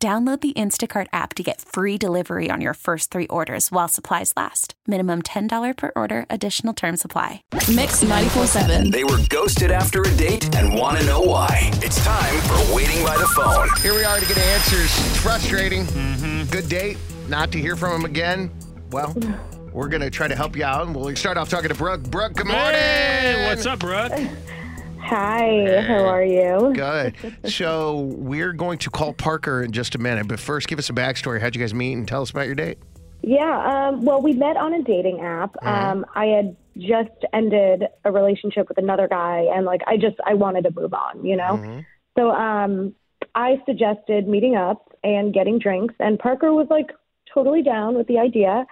Download the Instacart app to get free delivery on your first three orders while supplies last. Minimum $10 per order, additional term supply. Mix 94.7. They were ghosted after a date and want to know why. It's time for Waiting by the Phone. Here we are to get answers. It's frustrating. Mm-hmm. Good date. Not to hear from him again. Well, we're going to try to help you out. And we'll start off talking to Brooke. Brooke, good morning. Hey, what's up, Brooke? Hi, how are you? Good. So we're going to call Parker in just a minute. But first, give us a backstory. How'd you guys meet and tell us about your date? Yeah, um, well, we met on a dating app. Um, I had just ended a relationship with another guy, and like I just I wanted to move on, you know. So um, I suggested meeting up and getting drinks, and Parker was like totally down with the idea.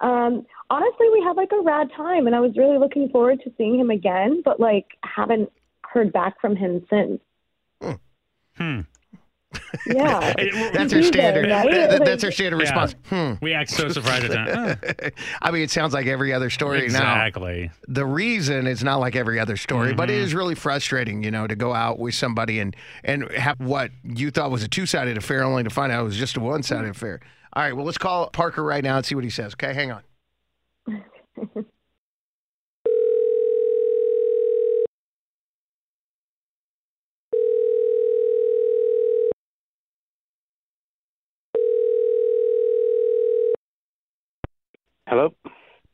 Um, honestly, we had like a rad time, and I was really looking forward to seeing him again, but like haven't heard back from him since. Hmm. Yeah, That's our standard. did, right? that- Like- that's our standard Yeah. response. Hmm. We act so surprised at that. I mean, it sounds like every other story now. exactly. the reason it's not like every other story, but it is really frustrating, you know, to go out with somebody and and have what you thought was a two sided affair, only to find out it was just a one sided affair. All right, well, let's call Parker right now and see what he says. Okay, hang on.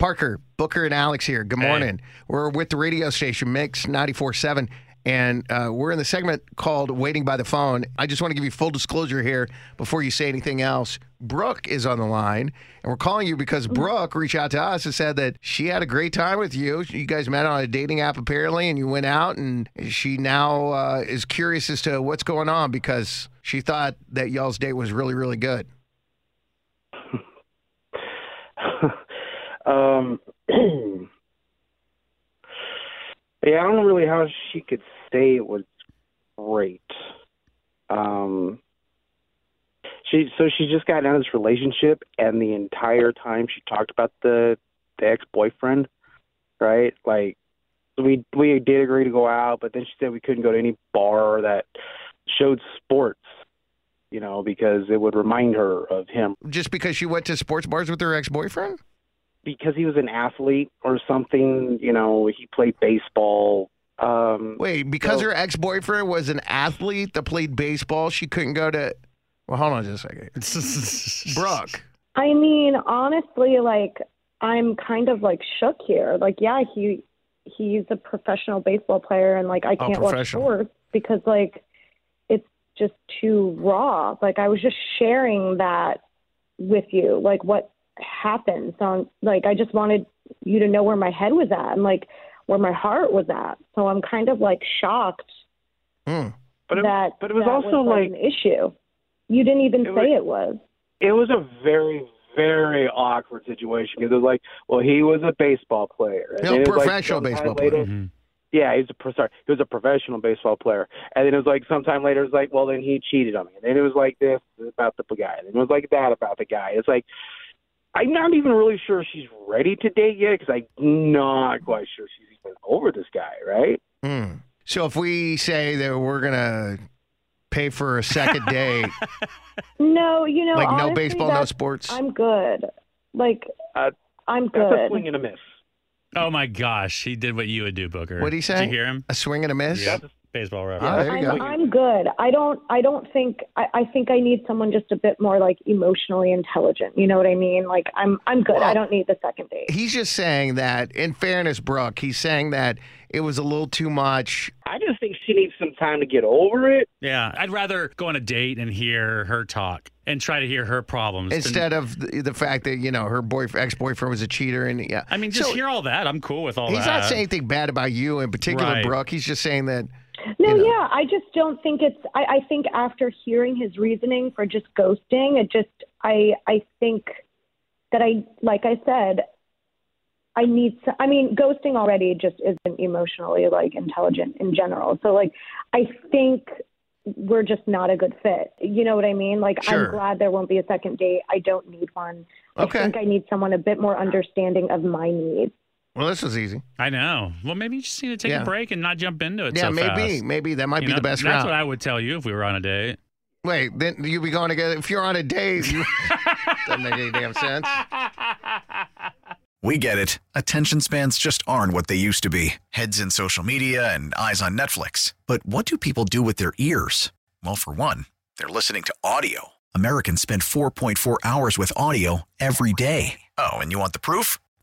Parker, Booker, and Alex here. Good Hey. morning. We're with the radio station Mix 94.7, and uh, we're in the segment called Waiting by the Phone. I just want to give you full disclosure here before you say anything else. Brooke is on the line, and we're calling you because Brooke reached out to us and said that she had a great time with you. You guys met on a dating app, apparently, and you went out, and she now uh, is curious as to what's going on because she thought that y'all's date was really, really good. um. yeah, I don't know really how she could say it was great. Um. She so she just got out of this relationship, and the entire time she talked about the the ex boyfriend, right? Like we we did agree to go out, but then she said we couldn't go to any bar that showed sports, you know, because it would remind her of him. Just because she went to sports bars with her ex boyfriend? Because he was an athlete or something, you know, he played baseball. Um, Wait, because So- her ex boyfriend was an athlete that played baseball, she couldn't go to. Well, hold on just a second. Brooke. I mean, honestly, like I'm kind of like shook here. Like, yeah, he he's a professional baseball player, and like I Oh, can't watch professional. sports because like it's just too raw. Like I was just sharing that with you, like what happened. So like I just wanted you to know where my head was at and like where my heart was at. So I'm kind of like shocked Hmm. but it, that but it was that also like an issue. You didn't even It say it was. it was a very very awkward situation because it was like, well, he was a baseball player, and No, then it was, like, professional baseball later- player. Mhm. Yeah, he's a pro- sorry, he was a professional baseball player, and then it was like sometime later it was like, well, then he cheated on me, and then it was like this about the guy, and it was like that about the guy. It's like I'm not even really sure she's ready to date yet because I'm not quite sure she's even over this guy, right? Hmm. So if we say that we're gonna pay for a second date, No, you know, like no baseball, no sports. I'm good. Like Uh, I'm That's a swing and a miss. Oh my gosh, he did what you would do, Booker. What'd he say? Did you hear him? a swing and a miss. Yeah. Baseball reference. there you I'm, go. I'm good. I don't. I don't think. I, I think I need someone just a bit more like emotionally intelligent. You know what I mean? Like I'm. I'm good. Well- I don't need the second date. He's just saying that, in fairness, Brooke, he's saying that it was a little too much. I just think she needs some time to get over it. Yeah, I'd rather go on a date and hear her talk and try to hear her problems than- Instead of the, the fact that you know her boyfriend, ex-boyfriend was a cheater, and yeah, I mean, just So hear all that. I'm cool with all He's that. He's not saying anything bad about you in particular, Right. Brooke. He's just saying that No, you know. yeah, I just don't think it's. I, I think after hearing his reasoning for just ghosting, it just. I I think that I like I said, I need. To, I mean, ghosting already just isn't emotionally like intelligent in general. So like, I think we're just not a good fit. You know what I mean? Like, Sure. I'm glad there won't be a second date. I don't need one. Okay. I think I need someone a bit more understanding of my needs. Well, this was easy. I know. Well, maybe you just need to take Yeah. a break and not jump into it yeah, so maybe, fast. maybe that might You be know, the best way. That's route. what I would tell you if we were on a date. Wait, then you'd be going together. If you're on a date, you doesn't make any damn sense. We get it. Attention spans just aren't what they used to be heads in social media and eyes on Netflix. But what do people do with their ears? Well, for one, they're listening to audio. Americans spend 4.4 hours with audio every day. Oh, and you want the proof?